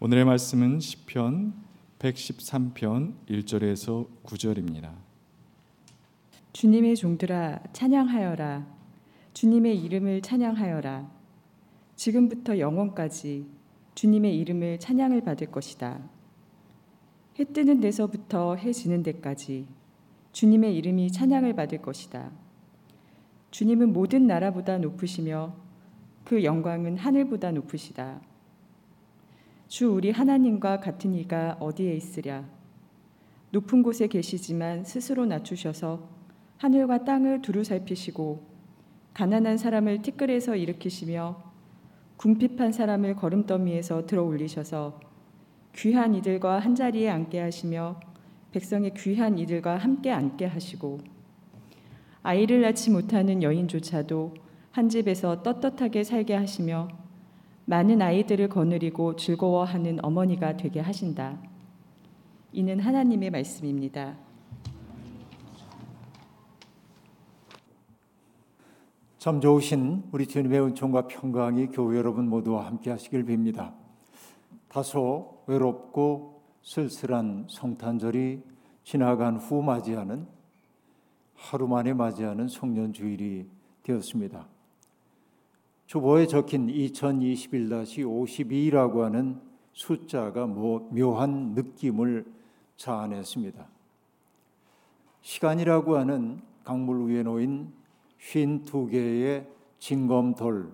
오늘의 말씀은 시편 113편 1절에서 9절입니다. 주님의 종들아 찬양하여라 주님의 이름을 찬양하여라 지금부터 영원까지 주님의 이름을 찬양을 받을 것이다. 해 뜨는 데서부터 해 지는 데까지 주님의 이름이 찬양을 받을 것이다. 주님은 모든 나라보다 높으시며 그 영광은 하늘보다 높으시다. 주 우리 하나님과 같은 이가 어디에 있으랴? 높은 곳에 계시지만 스스로 낮추셔서 하늘과 땅을 두루 살피시고 가난한 사람을 티끌에서 일으키시며 궁핍한 사람을 걸음더미에서 들어 올리셔서 귀한 이들과 한 자리에 앉게 하시며 백성의 귀한 이들과 함께 앉게 하시고 아이를 낳지 못하는 여인조차도 한 집에서 떳떳하게 살게 하시며 많은 아이들을 거느리고 즐거워하는 어머니가 되게 하신다. 이는 하나님의 말씀입니다. 참 좋으신 우리 주님의 은총과 평강이 교회 여러분 모두와 함께 하시길 빕니다. 다소 외롭고 쓸쓸한 성탄절이 지나간 후 맞이하는 하루 만에 맞이하는 성년 주일이 되었습니다. 주보에 적힌 2021-52라고 하는 숫자가 뭐 묘한 느낌을 자아냈습니다. 시간이라고 하는 강물 위에 놓인 쉰두 개의 징검돌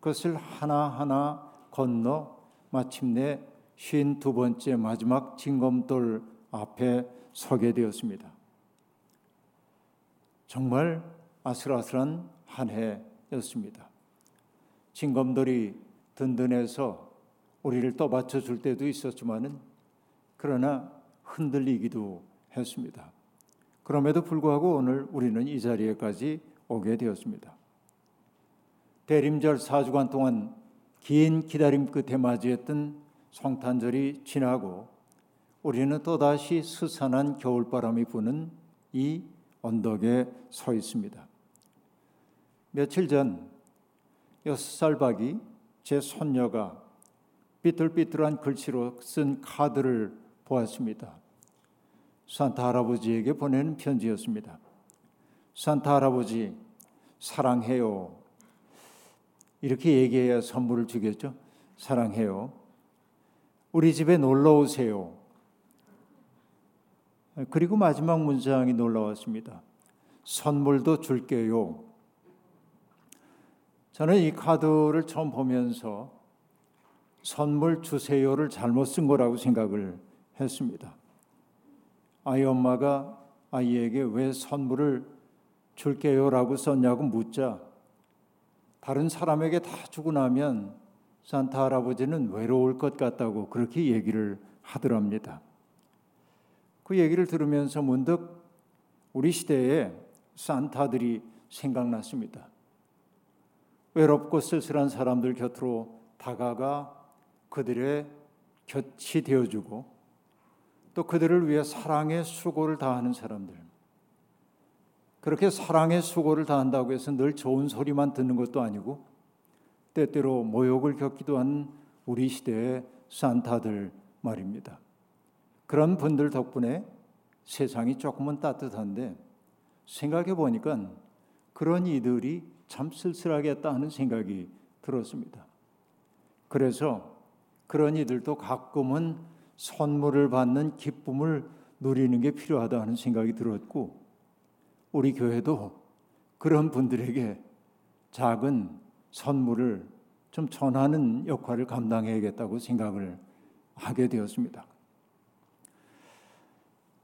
그것을 하나하나 건너 마침내 쉰두 번째 마지막 징검돌 앞에 서게 되었습니다. 정말 아슬아슬한 한 해였습니다. 징검돌이 든든해서 우리를 떠받쳐 줄 때도 있었지만은 그러나 흔들리기도 했습니다. 그럼에도 불구하고 오늘 우리는 이 자리에까지 오게 되었습니다. 대림절 4주간 동안 긴 기다림 끝에 맞이했던 성탄절이 지나고 우리는 또다시 스산한 겨울바람이 부는 이 언덕에 서 있습니다. 며칠 전 여섯 살 박이 제 손녀가 삐뚤삐뚤한 글씨로 쓴 카드를 보았습니다. 산타 할아버지에게 보내는 편지였습니다. 산타 할아버지 사랑해요. 이렇게 얘기해야 선물을 주겠죠. 사랑해요. 우리 집에 놀러 오세요. 그리고 마지막 문장이 놀라웠습니다. 선물도 줄게요. 저는 이 카드를 처음 보면서 선물 주세요를 잘못 쓴 거라고 생각을 했습니다. 아이 엄마가 아이에게 왜 선물을 줄게요라고 썼냐고 묻자 다른 사람에게 다 주고 나면 산타 할아버지는 외로울 것 같다고 그렇게 얘기를 하더랍니다. 그 얘기를 들으면서 문득 우리 시대에 산타들이 생각났습니다. 외롭고 쓸쓸한 사람들 곁으로 다가가 그들의 곁이 되어주고 또 그들을 위해 사랑의 수고를 다하는 사람들. 그렇게 사랑의 수고를 다한다고 해서 늘 좋은 소리만 듣는 것도 아니고 때때로 모욕을 겪기도 한 우리 시대의 산타들 말입니다. 그런 분들 덕분에 세상이 조금은 따뜻한데 생각해 보니까 그런 이들이 참 쓸쓸하겠다 하는 생각이 들었습니다. 그래서 그런 이들도 가끔은 선물을 받는 기쁨을 누리는 게 필요하다 하는 생각이 들었고 우리 교회도 그런 분들에게 작은 선물을 좀 전하는 역할을 감당해야겠다고 생각을 하게 되었습니다.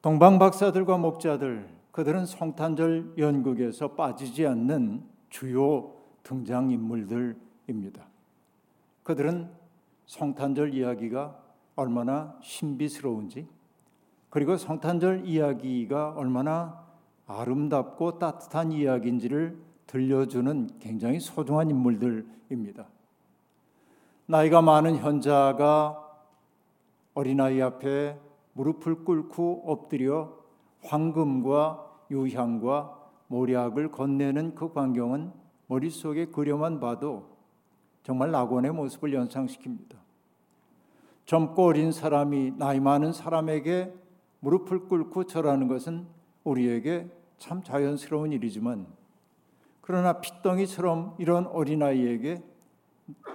동방 박사들과 목자들 그들은 성탄절 연극에서 빠지지 않는 주요 등장 인물들입니다. 그들은 성탄절 이야기가 얼마나 신비스러운지 그리고 성탄절 이야기가 얼마나 아름답고 따뜻한 이야기인지를 들려주는 굉장히 소중한 인물들입니다. 나이가 많은 현자가 어린아이 앞에 무릎을 꿇고 엎드려 황금과 유향과 모략을 건네는 그 광경은 머릿속에 그려만 봐도 정말 낙원의 모습을 연상시킵니다. 젊고 어린 사람이 나이 많은 사람에게 무릎을 꿇고 절하는 것은 우리에게 참 자연스러운 일이지만 그러나 핏덩이처럼 이런 어린아이에게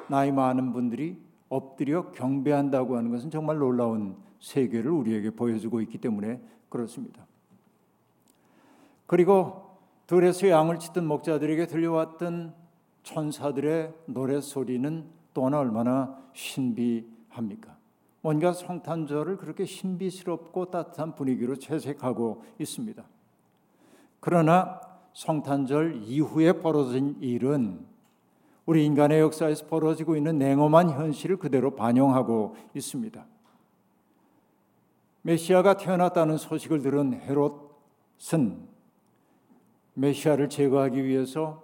나이 많은 분들이 엎드려 경배한다고 하는 것은 정말 놀라운 세계를 우리에게 보여주고 있기 때문에 그렇습니다. 그리고 들에서 양을 치던 목자들에게 들려왔던 천사들의 노래 소리는 또 하나 얼마나 신비합니까? 뭔가 성탄절을 그렇게 신비스럽고 따뜻한 분위기로 채색하고 있습니다. 그러나 성탄절 이후에 벌어진 일은 우리 인간의 역사에서 벌어지고 있는 냉엄한 현실을 그대로 반영하고 있습니다. 메시아가 태어났다는 소식을 들은 헤롯은 메시아를 제거하기 위해서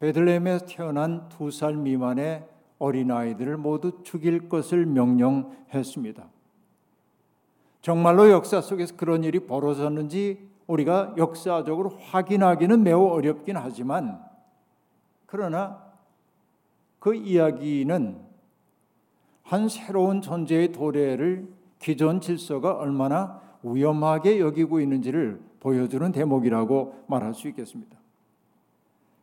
베들레헴에 태어난 두 살 미만의 어린아이들을 모두 죽일 것을 명령했습니다. 정말로 역사 속에서 그런 일이 벌어졌는지 우리가 역사적으로 확인하기는 매우 어렵긴 하지만 그러나 그 이야기는 한 새로운 존재의 도래를 기존 질서가 얼마나 위험하게 여기고 있는지를 보여주는 대목이라고 말할 수 있겠습니다.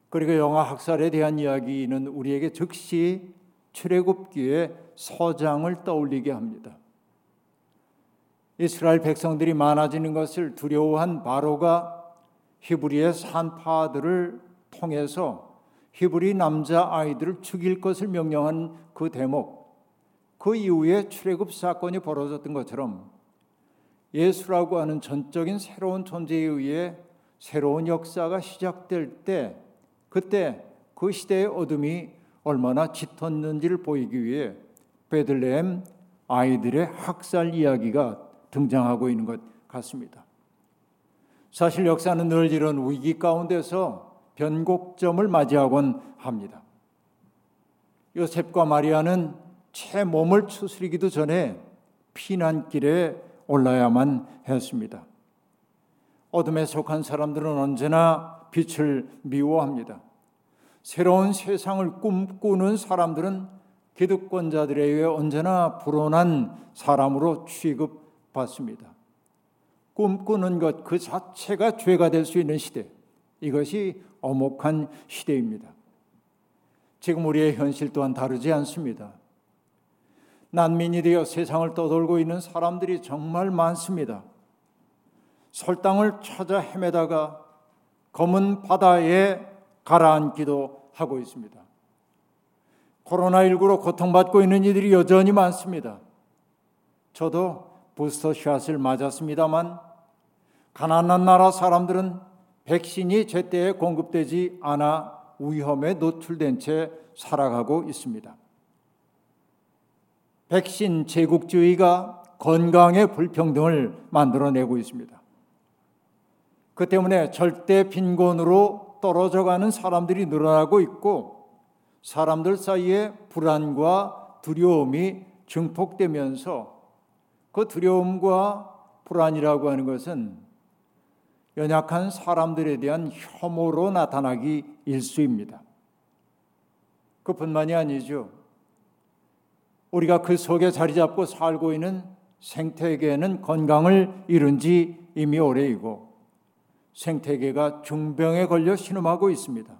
그리고 영화 학살에 대한 이야기는 우리에게 즉시 출애굽기의 서장을 떠올리게 합니다. 이스라엘 백성들이 많아지는 것을 두려워한 바로가 히브리의 산파들을 통해서 히브리 남자 아이들을 죽일 것을 명령한 그 대목, 그 이후에 출애굽 사건이 벌어졌던 것처럼 예수라고 하는 전적인 새로운 존재에 의해 새로운 역사가 시작될 때, 그때 그 시대의 어둠이 얼마나 짙었는지를 보이기 위해 베들레헴 아이들의 학살 이야기가 등장하고 있는 것 같습니다. 사실 역사는 늘 이런 위기 가운데서 변곡점을 맞이하곤 합니다. 요셉과 마리아는 채 몸을 추스리기도 전에 피난길에 올라야만 했습니다. 어둠에 속한 사람들은 언제나 빛을 미워합니다. 새로운 세상을 꿈꾸는 사람들은 기득권자들에 의해 언제나 불온한 사람으로 취급받습니다. 꿈꾸는 것 그 자체가 죄가 될 수 있는 시대. 이것이 엄혹한 시대입니다. 지금 우리의 현실 또한 다르지 않습니다. 난민이 되어 세상을 떠돌고 있는 사람들이 정말 많습니다. 설당을 찾아 헤매다가 검은 바다에 가라앉기도 하고 있습니다. 코로나19로 고통받고 있는 이들이 여전히 많습니다. 저도 부스터샷을 맞았습니다만 가난한 나라 사람들은 백신이 제때에 공급되지 않아 위험에 노출된 채 살아가고 있습니다. 백신 제국주의가 건강의 불평등을 만들어내고 있습니다. 그 때문에 절대 빈곤으로 떨어져 가는 사람들이 늘어나고 있고 사람들 사이에 불안과 두려움이 증폭되면서 그 두려움과 불안이라고 하는 것은 연약한 사람들에 대한 혐오로 나타나기 일수입니다. 그뿐만이 아니죠. 우리가 그 속에 자리 잡고 살고 있는 생태계는 건강을 잃은 지 이미 오래이고 생태계가 중병에 걸려 신음하고 있습니다.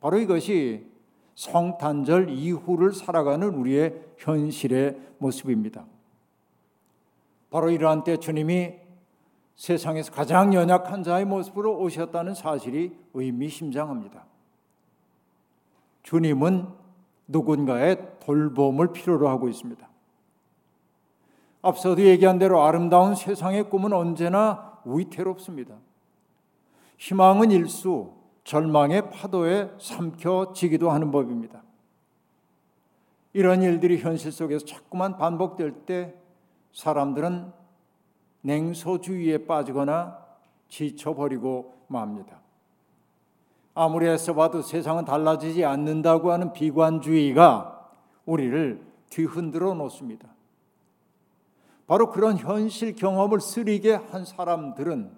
바로 이것이 성탄절 이후를 살아가는 우리의 현실의 모습입니다. 바로 이러한 때 주님이 세상에서 가장 연약한 자의 모습으로 오셨다는 사실이 의미심장합니다. 주님은 누군가의 돌봄을 필요로 하고 있습니다. 앞서도 얘기한 대로 아름다운 세상의 꿈은 언제나 위태롭습니다. 희망은 일수, 절망의 파도에 삼켜지기도 하는 법입니다. 이런 일들이 현실 속에서 자꾸만 반복될 때 사람들은 냉소주의에 빠지거나 지쳐버리고 맙니다. 아무리 애써 봐도 세상은 달라지지 않는다고 하는 비관주의가 우리를 뒤흔들어 놓습니다. 바로 그런 현실 경험을 쓰리게 한 사람들은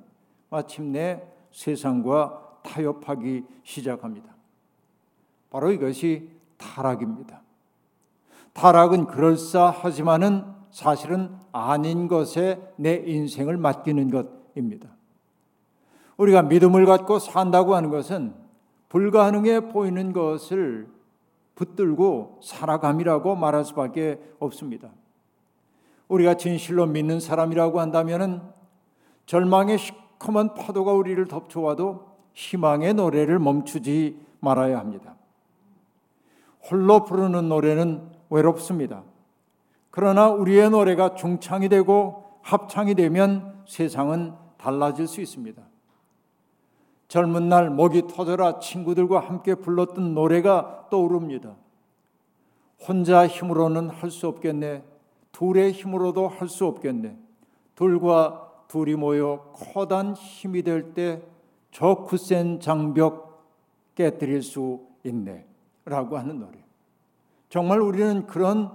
마침내 세상과 타협하기 시작합니다. 바로 이것이 타락입니다. 타락은 그럴싸하지만은 사실은 아닌 것에 내 인생을 맡기는 것입니다. 우리가 믿음을 갖고 산다고 하는 것은 불가능해 보이는 것을 붙들고 살아감이라고 말할 수밖에 없습니다. 우리가 진실로 믿는 사람이라고 한다면은 절망의 시커먼 파도가 우리를 덮쳐와도 희망의 노래를 멈추지 말아야 합니다. 홀로 부르는 노래는 외롭습니다. 그러나 우리의 노래가 중창이 되고 합창이 되면 세상은 달라질 수 있습니다. 젊은 날 목이 터져라 친구들과 함께 불렀던 노래가 떠오릅니다. 혼자 힘으로는 할 수 없겠네. 둘의 힘으로도 할 수 없겠네. 둘과 둘이 모여 커다란 힘이 될 때 저 굳센 장벽 깨뜨릴 수 있네. 라고 하는 노래. 정말 우리는 그런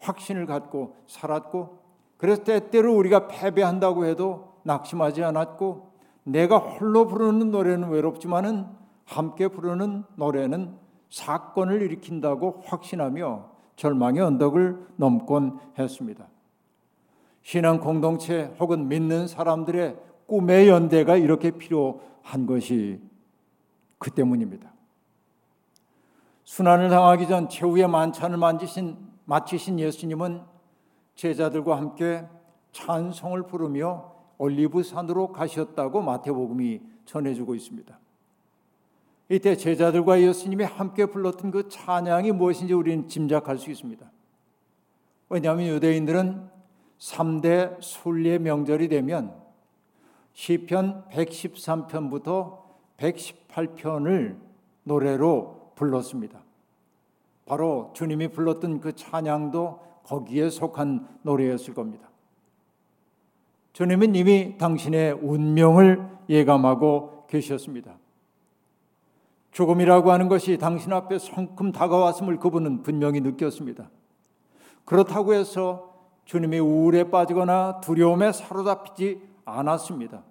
확신을 갖고 살았고, 그래서 때때로 우리가 패배한다고 해도 낙심하지 않았고, 내가 홀로 부르는 노래는 외롭지만은 함께 부르는 노래는 사건을 일으킨다고 확신하며 절망의 언덕을 넘곤 했습니다. 신앙 공동체 혹은 믿는 사람들의 꿈의 연대가 이렇게 필요한 것이 그 때문입니다. 순환을 당하기 전 최후의 만찬을 만지신 마치신 예수님은 제자들과 함께 찬송을 부르며 올리브 산으로 가셨다고 마태복음이 전해주고 있습니다. 이때 제자들과 예수님이 함께 불렀던 그 찬양이 무엇인지 우리는 짐작할 수 있습니다. 왜냐하면 유대인들은 3대 순례 명절이 되면 시편 113편부터 118편을 노래로 불렀습니다. 바로 주님이 불렀던 그 찬양도 거기에 속한 노래였을 겁니다. 주님은 이미 당신의 운명을 예감하고 계셨습니다. 죽음이라고 하는 것이 당신 앞에 성큼 다가왔음을 그분은 분명히 느꼈습니다. 그렇다고 해서 주님이 우울에 빠지거나 두려움에 사로잡히지 않았습니다.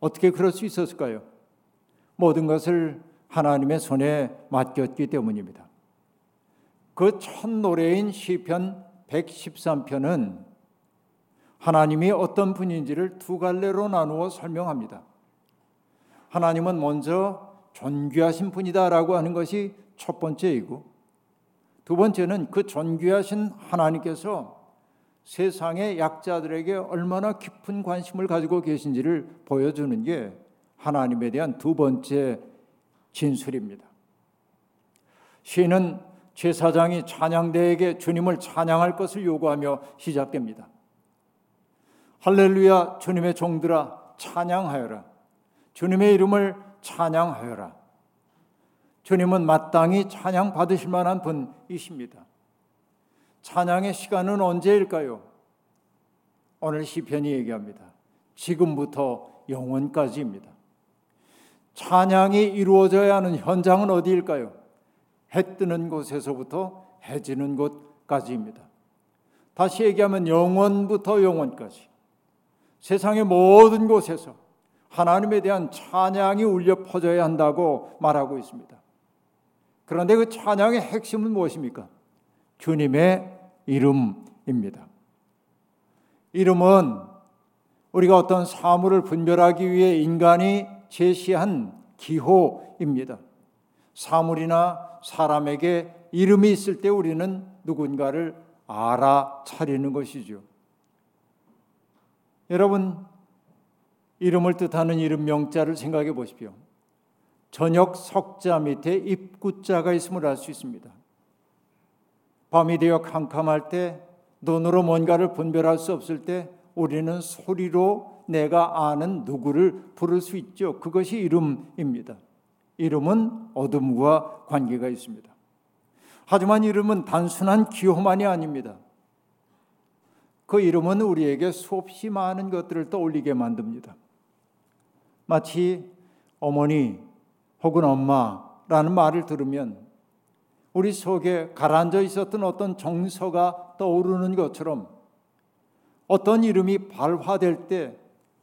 어떻게 그럴 수 있었을까요? 모든 것을 하나님의 손에 맡겼기 때문입니다. 그 첫 노래인 시편 113편은 하나님이 어떤 분인지를 두 갈래로 나누어 설명합니다. 하나님은 먼저 존귀하신 분이다라고 하는 것이 첫 번째이고 두 번째는 그 존귀하신 하나님께서 세상의 약자들에게 얼마나 깊은 관심을 가지고 계신지를 보여주는 게 하나님에 대한 두 번째 진술입니다. 시는 제사장이 찬양대에게 주님을 찬양할 것을 요구하며 시작됩니다. 할렐루야 주님의 종들아 찬양하여라 주님의 이름을 찬양하여라. 주님은 마땅히 찬양 받으실 만한 분이십니다. 찬양의 시간은 언제일까요? 오늘 시편이 얘기합니다. 지금부터 영원까지입니다. 찬양이 이루어져야 하는 현장은 어디일까요? 해 뜨는 곳에서부터 해 지는 곳까지입니다. 다시 얘기하면 영원부터 영원까지 세상의 모든 곳에서 하나님에 대한 찬양이 울려 퍼져야 한다고 말하고 있습니다. 그런데 그 찬양의 핵심은 무엇입니까? 주님의 이름입니다. 이름은 우리가 어떤 사물을 분별하기 위해 인간이 제시한 기호입니다. 사물이나 사람에게 이름이 있을 때 우리는 누군가를 알아차리는 것이죠. 여러분, 이름을 뜻하는 이름 명자를 생각해 보십시오. 저녁 석자 밑에 입구자가 있음을 알 수 있습니다. 밤이 되어 캄캄할 때 눈으로 뭔가를 분별할 수 없을 때 우리는 소리로 내가 아는 누구를 부를 수 있죠. 그것이 이름입니다. 이름은 어둠과 관계가 있습니다. 하지만 이름은 단순한 기호만이 아닙니다. 그 이름은 우리에게 수없이 많은 것들을 떠올리게 만듭니다. 마치 어머니 혹은 엄마라는 말을 들으면 우리 속에 가라앉아 있었던 어떤 정서가 떠오르는 것처럼 어떤 이름이 발화될 때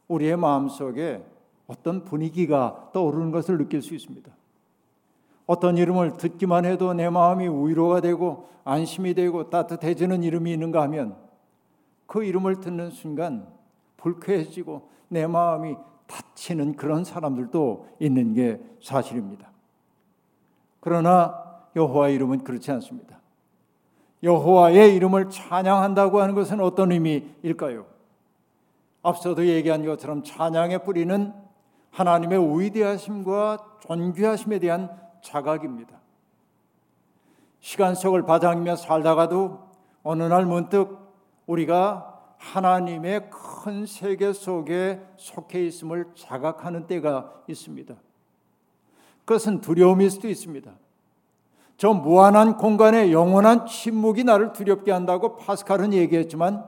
우리의 마음 속에 어떤 분위기가 떠오르는 것을 느낄 수 있습니다. 어떤 이름을 듣기만 해도 내 마음이 위로가 되고 안심이 되고 따뜻해지는 이름이 있는가 하면 그 이름을 듣는 순간 불쾌해지고 내 마음이 다치는 그런 사람들도 있는 게 사실입니다. 그러나 여호와 이름은 그렇지 않습니다. 여호와의 이름을 찬양한다고 하는 것은 어떤 의미일까요? 앞서도 얘기한 것처럼 찬양의 뿌리는 하나님의 위대하심과 존귀하심에 대한 자각입니다. 시간 속을 바장이며 살다가도 어느 날 문득 우리가 하나님의 큰 세계 속에 속해 있음을 자각하는 때가 있습니다. 그것은 두려움일 수도 있습니다. 저 무한한 공간에 영원한 침묵이 나를 두렵게 한다고 파스칼은 얘기했지만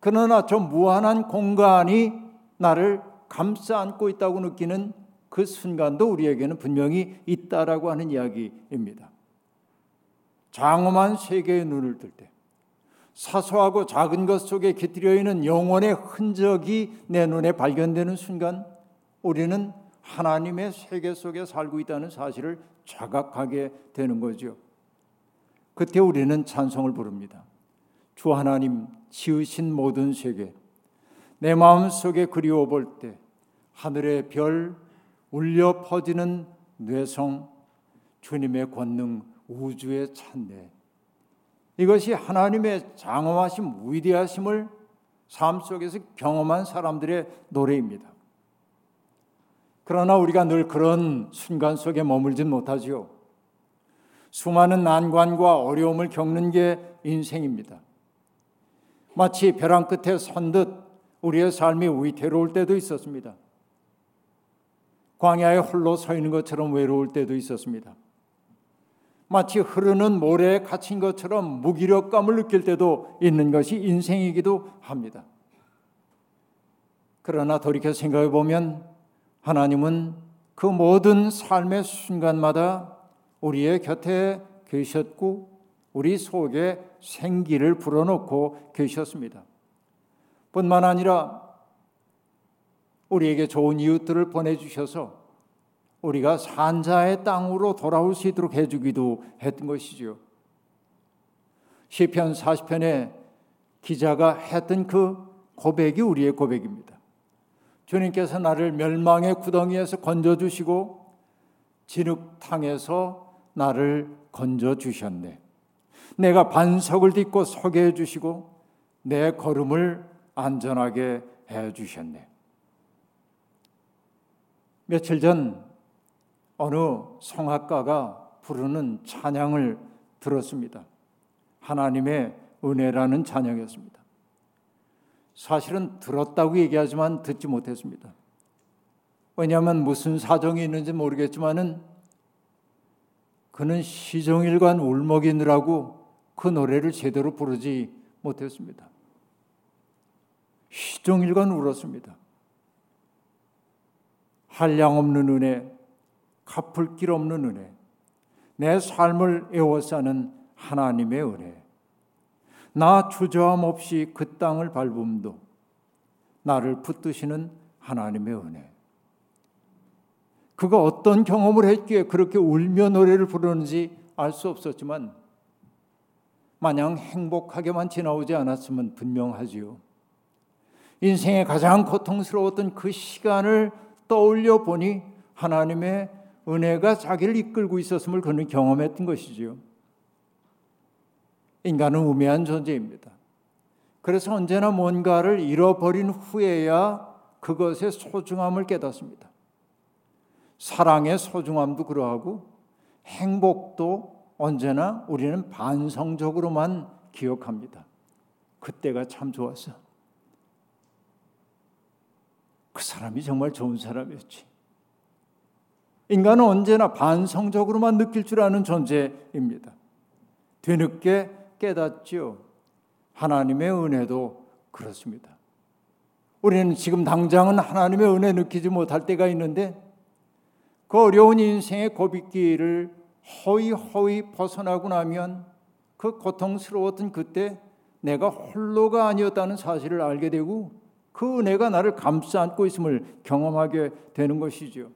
그러나 저 무한한 공간이 나를 감싸 안고 있다고 느끼는 그 순간도 우리에게는 분명히 있다라고 하는 이야기입니다. 장엄한 세계의 눈을 뜰 때, 사소하고 작은 것 속에 깃들여 있는 영혼의 흔적이 내 눈에 발견되는 순간, 우리는 하나님의 세계 속에 살고 있다는 사실을 자각하게 되는 거죠. 그때 우리는 찬송을 부릅니다. 주 하나님 지으신 모든 세계, 내 마음 속에 그리워 볼 때 하늘의 별 울려 퍼지는 뇌성 주님의 권능 우주의 찬대 이것이 하나님의 장엄하심 위대하심을 삶 속에서 경험한 사람들의 노래입니다. 그러나 우리가 늘 그런 순간 속에 머물진 못하지요. 수많은 난관과 어려움을 겪는 게 인생입니다. 마치 벼랑 끝에 선 듯 우리의 삶이 위태로울 때도 있었습니다. 광야에 홀로 서 있는 것처럼 외로울 때도 있었습니다. 마치 흐르는 모래에 갇힌 것처럼 무기력감을 느낄 때도 있는 것이 인생이기도 합니다. 그러나 돌이켜 생각해 보면 하나님은 그 모든 삶의 순간마다 우리의 곁에 계셨고 우리 속에 생기를 불어넣고 계셨습니다. 뿐만 아니라 우리에게 좋은 이웃들을 보내주셔서 우리가 산자의 땅으로 돌아올 수 있도록 해주기도 했던 것이죠. 시편 40편에 기자가 했던 그 고백이 우리의 고백입니다. 주님께서 나를 멸망의 구덩이에서 건져 주시고 진흙탕에서 나를 건져 주셨네. 내가 반석을 딛고 서게 해 주시고 내 걸음을 안전하게 해 주셨네. 며칠 전 어느 성악가가 부르는 찬양을 들었습니다. 하나님의 은혜라는 찬양이었습니다. 사실은 들었다고 얘기하지만 듣지 못했습니다. 왜냐하면 무슨 사정이 있는지 모르겠지만은 그는 시종일관 울먹이느라고 그 노래를 제대로 부르지 못했습니다. 시종일관 울었습니다. 한량 없는 은혜, 갚을 길 없는 은혜, 내 삶을 에워싸는 하나님의 은혜, 나 주저함 없이 그 땅을 밟음도 나를 붙드시는 하나님의 은혜. 그가 어떤 경험을 했기에 그렇게 울며 노래를 부르는지 알 수 없었지만 마냥 행복하게만 지나오지 않았으면 분명하지요. 인생의 가장 고통스러웠던 그 시간을 떠올려 보니 하나님의 은혜가 자기를 이끌고 있었음을 그는 경험했던 것이지요. 인간은 우매한 존재입니다. 그래서 언제나 뭔가를 잃어버린 후에야 그것의 소중함을 깨닫습니다. 사랑의 소중함도 그러하고 행복도 언제나 우리는 반성적으로만 기억합니다. 그때가 참 좋았어. 그 사람이 정말 좋은 사람이었지. 인간은 언제나 반성적으로만 느낄 줄 아는 존재입니다. 뒤늦게 깨닫지요. 하나님의 은혜도 그렇습니다. 우리는 지금 당장은 하나님의 은혜 느끼지 못할 때가 있는데 그 어려운 인생의 고비길을 허위 허위 벗어나고 나면 그 고통스러웠던 그때 내가 홀로가 아니었다는 사실을 알게 되고 그 은혜가 나를 감싸 안고 있음을 경험하게 되는 것이죠.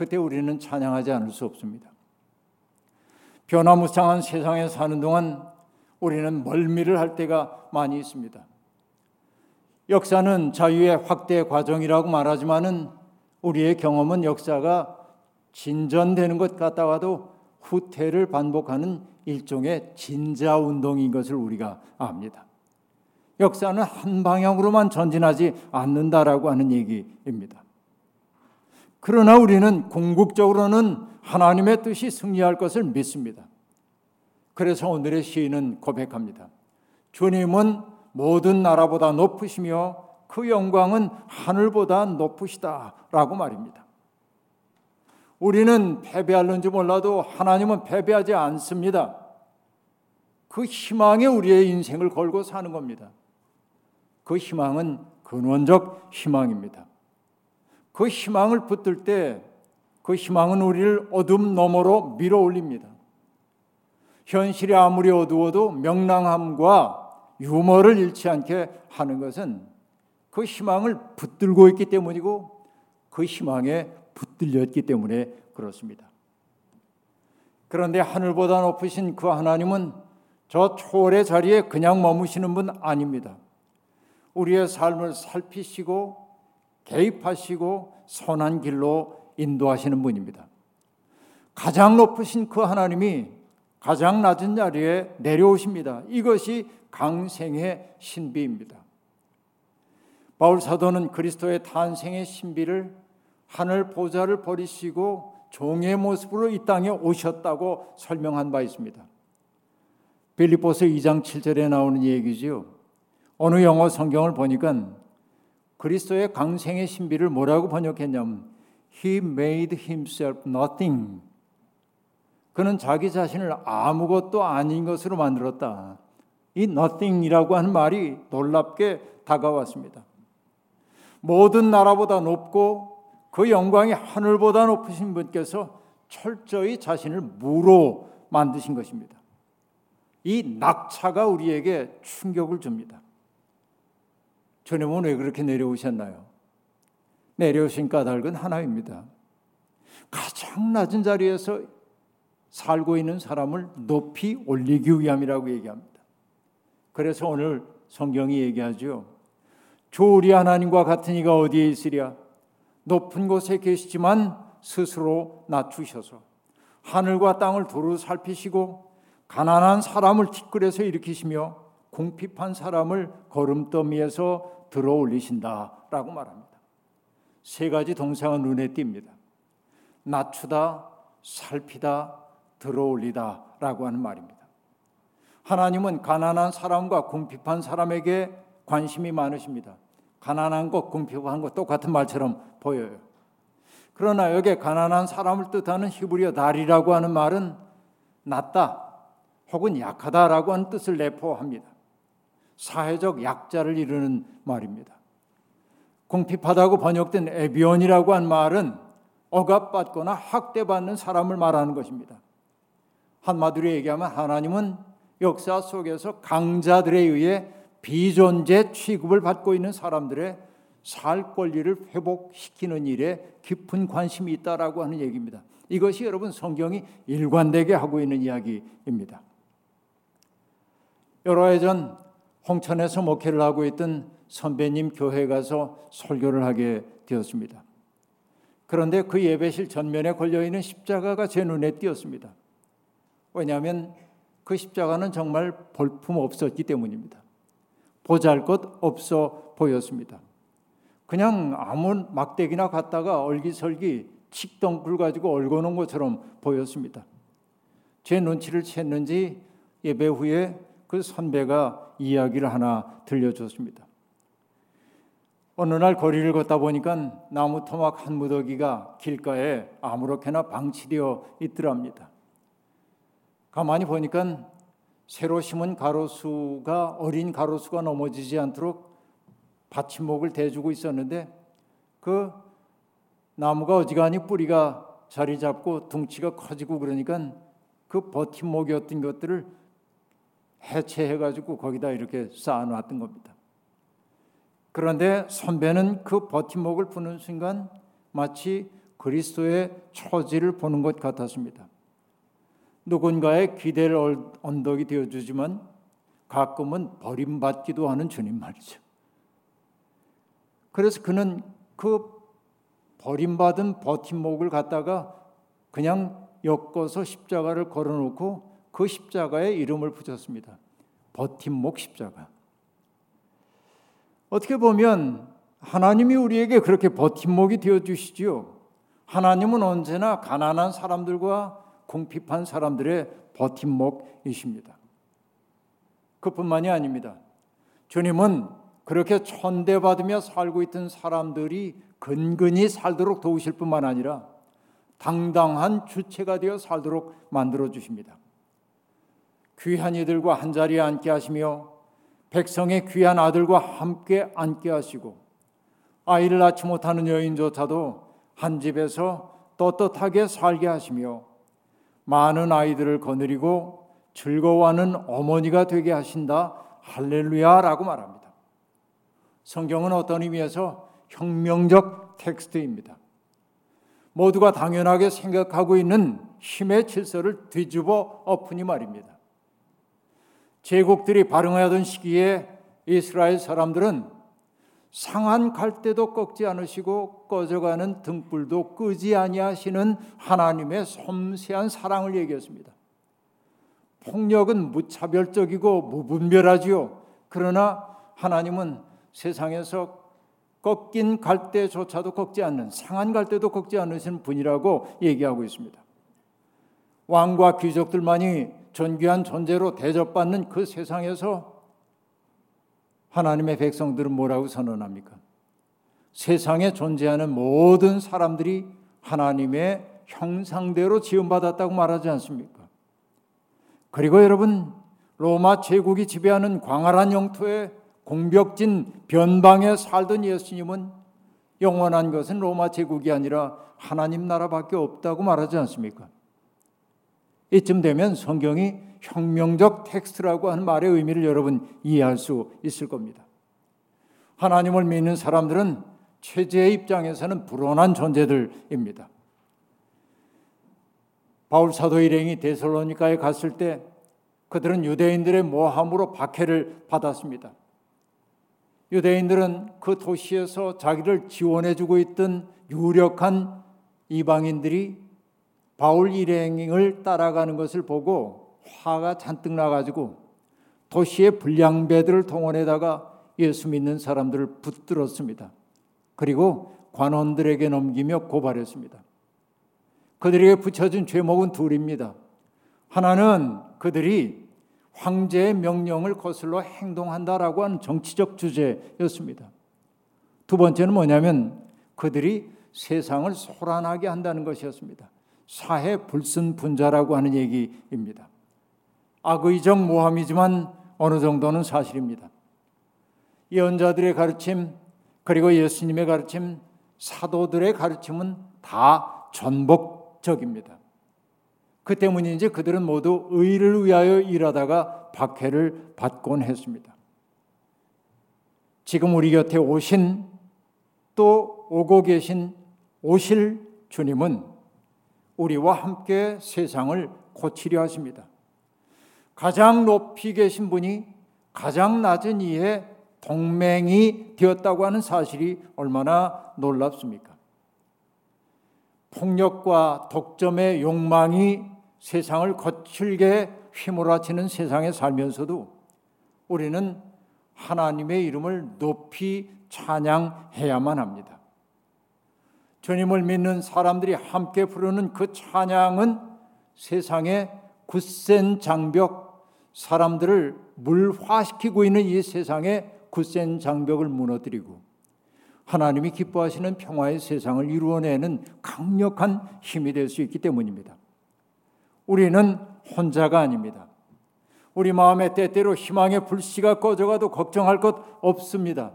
그때 우리는 찬양하지 않을 수 없습니다. 변화무쌍한 세상에 사는 동안 우리는 멀미를 할 때가 많이 있습니다. 역사는 자유의 확대 과정이라고 말하지만은 우리의 경험은 역사가 진전되는 것 같다가도 후퇴를 반복하는 일종의 진자 운동인 것을 우리가 압니다. 역사는 한 방향으로만 전진하지 않는다라고 하는 얘기입니다. 그러나 우리는 궁극적으로는 하나님의 뜻이 승리할 것을 믿습니다. 그래서 오늘의 시인은 고백합니다. 주님은 모든 나라보다 높으시며 그 영광은 하늘보다 높으시다라고 말입니다. 우리는 패배할는지 몰라도 하나님은 패배하지 않습니다. 그 희망에 우리의 인생을 걸고 사는 겁니다. 그 희망은 근원적 희망입니다. 그 희망을 붙들 때 그 희망은 우리를 어둠 너머로 밀어 올립니다. 현실이 아무리 어두워도 명랑함과 유머를 잃지 않게 하는 것은 그 희망을 붙들고 있기 때문이고 그 희망에 붙들렸기 때문에 그렇습니다. 그런데 하늘보다 높으신 그 하나님은 저 초월의 자리에 그냥 머무시는 분 아닙니다. 우리의 삶을 살피시고 개입하시고 선한 길로 인도하시는 분입니다. 가장 높으신 그 하나님이 가장 낮은 자리에 내려오십니다. 이것이 강생의 신비입니다. 바울 사도는 그리스도의 탄생의 신비를 하늘 보좌를 버리시고 종의 모습으로 이 땅에 오셨다고 설명한 바 있습니다. 빌립보서 2장 7절에 나오는 얘기지요. 어느 영어 성경을 보니까 그리스도의 강생의 신비를 뭐라고 번역했냐면 He made himself nothing. 그는 자기 자신을 아무것도 아닌 것으로 만들었다. 이 nothing이라고 하는 말이 놀랍게 다가왔습니다. 모든 나라보다 높고 그 영광이 하늘보다 높으신 분께서 철저히 자신을 무로 만드신 것입니다. 이 낙차가 우리에게 충격을 줍니다. 주님은 왜 그렇게 내려오셨나요? 내려오신 까닭은 하나입니다. 가장 낮은 자리에서 살고 있는 사람을 높이 올리기 위함이라고 얘기합니다. 그래서 오늘 성경이 얘기하죠. 주 우리 하나님과 같은 이가 어디에 있으랴? 높은 곳에 계시지만 스스로 낮추셔서 하늘과 땅을 두루 살피시고 가난한 사람을 티끌에서 일으키시며 궁핍한 사람을 걸음더미에서 들어 올리신다라고 말합니다. 세 가지 동사가 눈에 띕니다. 낮추다, 살피다, 들어 올리다라고 하는 말입니다. 하나님은 가난한 사람과 궁핍한 사람에게 관심이 많으십니다. 가난한 것, 궁핍한 것 똑같은 말처럼 보여요. 그러나 여기 가난한 사람을 뜻하는 히브리어 달이라고 하는 말은 낮다 혹은 약하다라고 하는 뜻을 내포합니다. 사회적 약자를 이루는 말입니다. 궁핍하다고 번역된 에비온이라고 한 말은 억압받거나 학대받는 사람을 말하는 것입니다. 한마디로 얘기하면 하나님은 역사 속에서 강자들에 의해 비존재 취급을 받고 있는 사람들의 살 권리를 회복시키는 일에 깊은 관심이 있다라고 하는 얘기입니다. 이것이 여러분 성경이 일관되게 하고 있는 이야기입니다. 여러 해 전 홍천에서 목회를 하고 있던 선배님 교회에 가서 설교를 하게 되었습니다. 그런데 그 예배실 전면에 걸려 있는 십자가가 제 눈에 띄었습니다. 왜냐하면 그 십자가는 정말 볼품 없었기 때문입니다. 보잘 것 없어 보였습니다. 그냥 아무 막대기나 갖다가 얼기설기 칡덩굴 가지고 얼거놓은 것처럼 보였습니다. 제 눈치를 챘는지 예배 후에 그 선배가 이야기를 하나 들려줬습니다. 어느 날 거리를 걷다 보니까 나무 토막 한 무더기가 길가에 아무렇게나 방치되어 있더랍니다. 가만히 보니까 새로 심은 가로수가 어린 가로수가 넘어지지 않도록 받침목을 대주고 있었는데 그 나무가 어지간히 뿌리가 자리 잡고 둥치가 커지고 그러니까 그 버팀목이었던 것들을 해체해 가지고 거기다 이렇게 쌓아 놨던 겁니다. 그런데 선배는 그 버팀목을 푸는 순간 마치 그리스도의 처지를 보는 것 같았습니다. 누군가의 기대를 언덕이 되어주지만 가끔은 버림받기도 하는 주님 말이죠. 그래서 그는 그 버림받은 버팀목을 갖다가 그냥 엮어서 십자가를 걸어놓고 그 십자가에 이름을 붙였습니다. 버팀목 십자가. 어떻게 보면 하나님이 우리에게 그렇게 버팀목이 되어 주시지요. 하나님은 언제나 가난한 사람들과 궁핍한 사람들의 버팀목이십니다. 그뿐만이 아닙니다. 주님은 그렇게 천대받으며 살고 있던 사람들이 근근히 살도록 도우실 뿐만 아니라 당당한 주체가 되어 살도록 만들어 주십니다. 귀한 이들과 한 자리에 앉게 하시며 백성의 귀한 아들과 함께 앉게 하시고 아이를 낳지 못하는 여인조차도 한 집에서 떳떳하게 살게 하시며 많은 아이들을 거느리고 즐거워하는 어머니가 되게 하신다. 할렐루야라고 말합니다. 성경은 어떤 의미에서 혁명적 텍스트입니다. 모두가 당연하게 생각하고 있는 힘의 질서를 뒤집어 엎으니 말입니다. 제국들이 발흥하던 시기에 이스라엘 사람들은 상한 갈대도 꺾지 않으시고 꺼져가는 등불도 끄지 아니하시는 하나님의 섬세한 사랑을 얘기했습니다. 폭력은 무차별적이고 무분별하지요. 그러나 하나님은 세상에서 꺾인 갈대조차도 꺾지 않는 상한 갈대도 꺾지 않으신 분이라고 얘기하고 있습니다. 왕과 귀족들만이 존귀한 존재로 대접받는 그 세상에서 하나님의 백성들은 뭐라고 선언합니까? 세상에 존재하는 모든 사람들이 하나님의 형상대로 지음받았다고 말하지 않습니까? 그리고 여러분, 로마 제국이 지배하는 광활한 영토에 공벽진 변방에 살던 예수님은 영원한 것은 로마 제국이 아니라 하나님 나라밖에 없다고 말하지 않습니까? 이쯤 되면 성경이 혁명적 텍스트라고 하는 말의 의미를 여러분 이해할 수 있을 겁니다. 하나님을 믿는 사람들은 체제의 입장에서는 불온한 존재들입니다. 바울 사도 일행이 데살로니카에 갔을 때 그들은 유대인들의 모함으로 박해를 받았습니다. 유대인들은 그 도시에서 자기를 지원해 주고 있던 유력한 이방인들이 바울 일행을 따라가는 것을 보고 화가 잔뜩 나가지고 도시의 불량배들을 동원해다가 예수 믿는 사람들을 붙들었습니다. 그리고 관원들에게 넘기며 고발했습니다. 그들에게 붙여진 죄목은 둘입니다. 하나는 그들이 황제의 명령을 거슬러 행동한다라고 하는 정치적 주제였습니다. 두 번째는 뭐냐면 그들이 세상을 소란하게 한다는 것이었습니다. 사회 불순분자라고 하는 얘기입니다. 악의적 모함이지만 어느 정도는 사실입니다. 예언자들의 가르침 그리고 예수님의 가르침, 사도들의 가르침은 다 전복적입니다. 그 때문인지 그들은 모두 의를 위하여 일하다가 박해를 받곤 했습니다. 지금 우리 곁에 오신 또 오고 계신 오실 주님은 우리와 함께 세상을 고치려 하십니다. 가장 높이 계신 분이 가장 낮은 이에 동맹이 되었다고 하는 사실이 얼마나 놀랍습니까? 폭력과 독점의 욕망이 세상을 거칠게 휘몰아치는 세상에 살면서도 우리는 하나님의 이름을 높이 찬양해야만 합니다. 주님을 믿는 사람들이 함께 부르는 그 찬양은 세상의 굳센 장벽, 사람들을 물화시키고 있는 이 세상의 굳센 장벽을 무너뜨리고 하나님이 기뻐하시는 평화의 세상을 이루어내는 강력한 힘이 될 수 있기 때문입니다. 우리는 혼자가 아닙니다. 우리 마음에 때때로 희망의 불씨가 꺼져가도 걱정할 것 없습니다.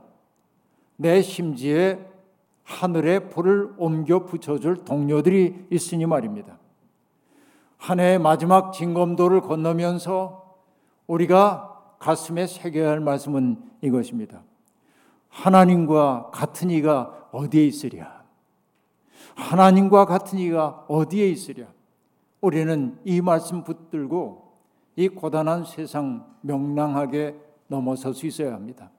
내 심지에 하늘에 불을 옮겨 붙여줄 동료들이 있으니 말입니다. 한 해의 마지막 진검도를 건너면서 우리가 가슴에 새겨야 할 말씀은 이것입니다. 하나님과 같은 이가 어디에 있으랴? 하나님과 같은 이가 어디에 있으랴? 우리는 이 말씀 붙들고 이 고단한 세상 명랑하게 넘어설 수 있어야 합니다.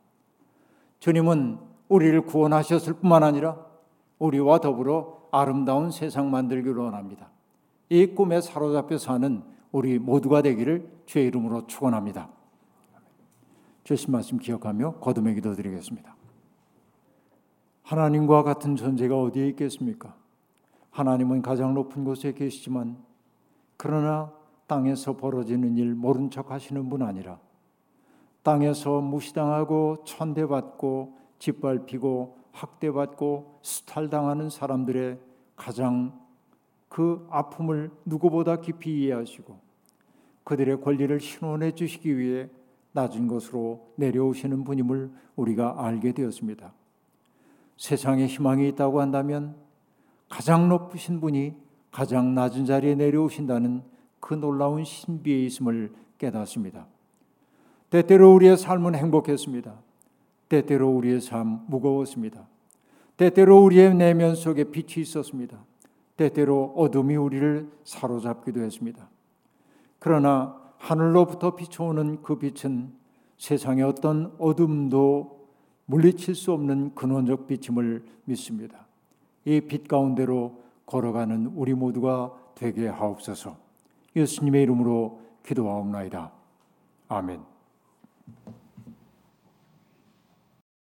주님은 우리를 구원하셨을 뿐만 아니라 우리와 더불어 아름다운 세상 만들기를 원합니다. 이 꿈에 사로잡혀 사는 우리 모두가 되기를 주의 이름으로 축원합니다. 주신 말씀 기억하며 거듭의 기도 드리겠습니다. 하나님과 같은 존재가 어디에 있겠습니까? 하나님은 가장 높은 곳에 계시지만 그러나 땅에서 벌어지는 일 모른 척 하시는 분 아니라 땅에서 무시당하고 천대받고 짓밟히고 학대받고 수탈당하는 사람들의 가장 그 아픔을 누구보다 깊이 이해하시고 그들의 권리를 신원해 주시기 위해 낮은 것으로 내려오시는 분임을 우리가 알게 되었습니다. 세상에 희망이 있다고 한다면 가장 높으신 분이 가장 낮은 자리에 내려오신다는 그 놀라운 신비에 있음을 깨닫습니다. 때때로 우리의 삶은 행복했습니다. 때때로 우리의 삶 무거웠습니다. 때때로 우리의 내면 속에 빛이 있었습니다. 때때로 어둠이 우리를 사로잡기도 했습니다. 그러나 하늘로부터 비춰오는 그 빛은 세상의 어떤 어둠도 물리칠 수 없는 근원적 빛임을 믿습니다. 이 빛 가운데로 걸어가는 우리 모두가 되게 하옵소서. 예수님의 이름으로 기도하옵나이다. 아멘.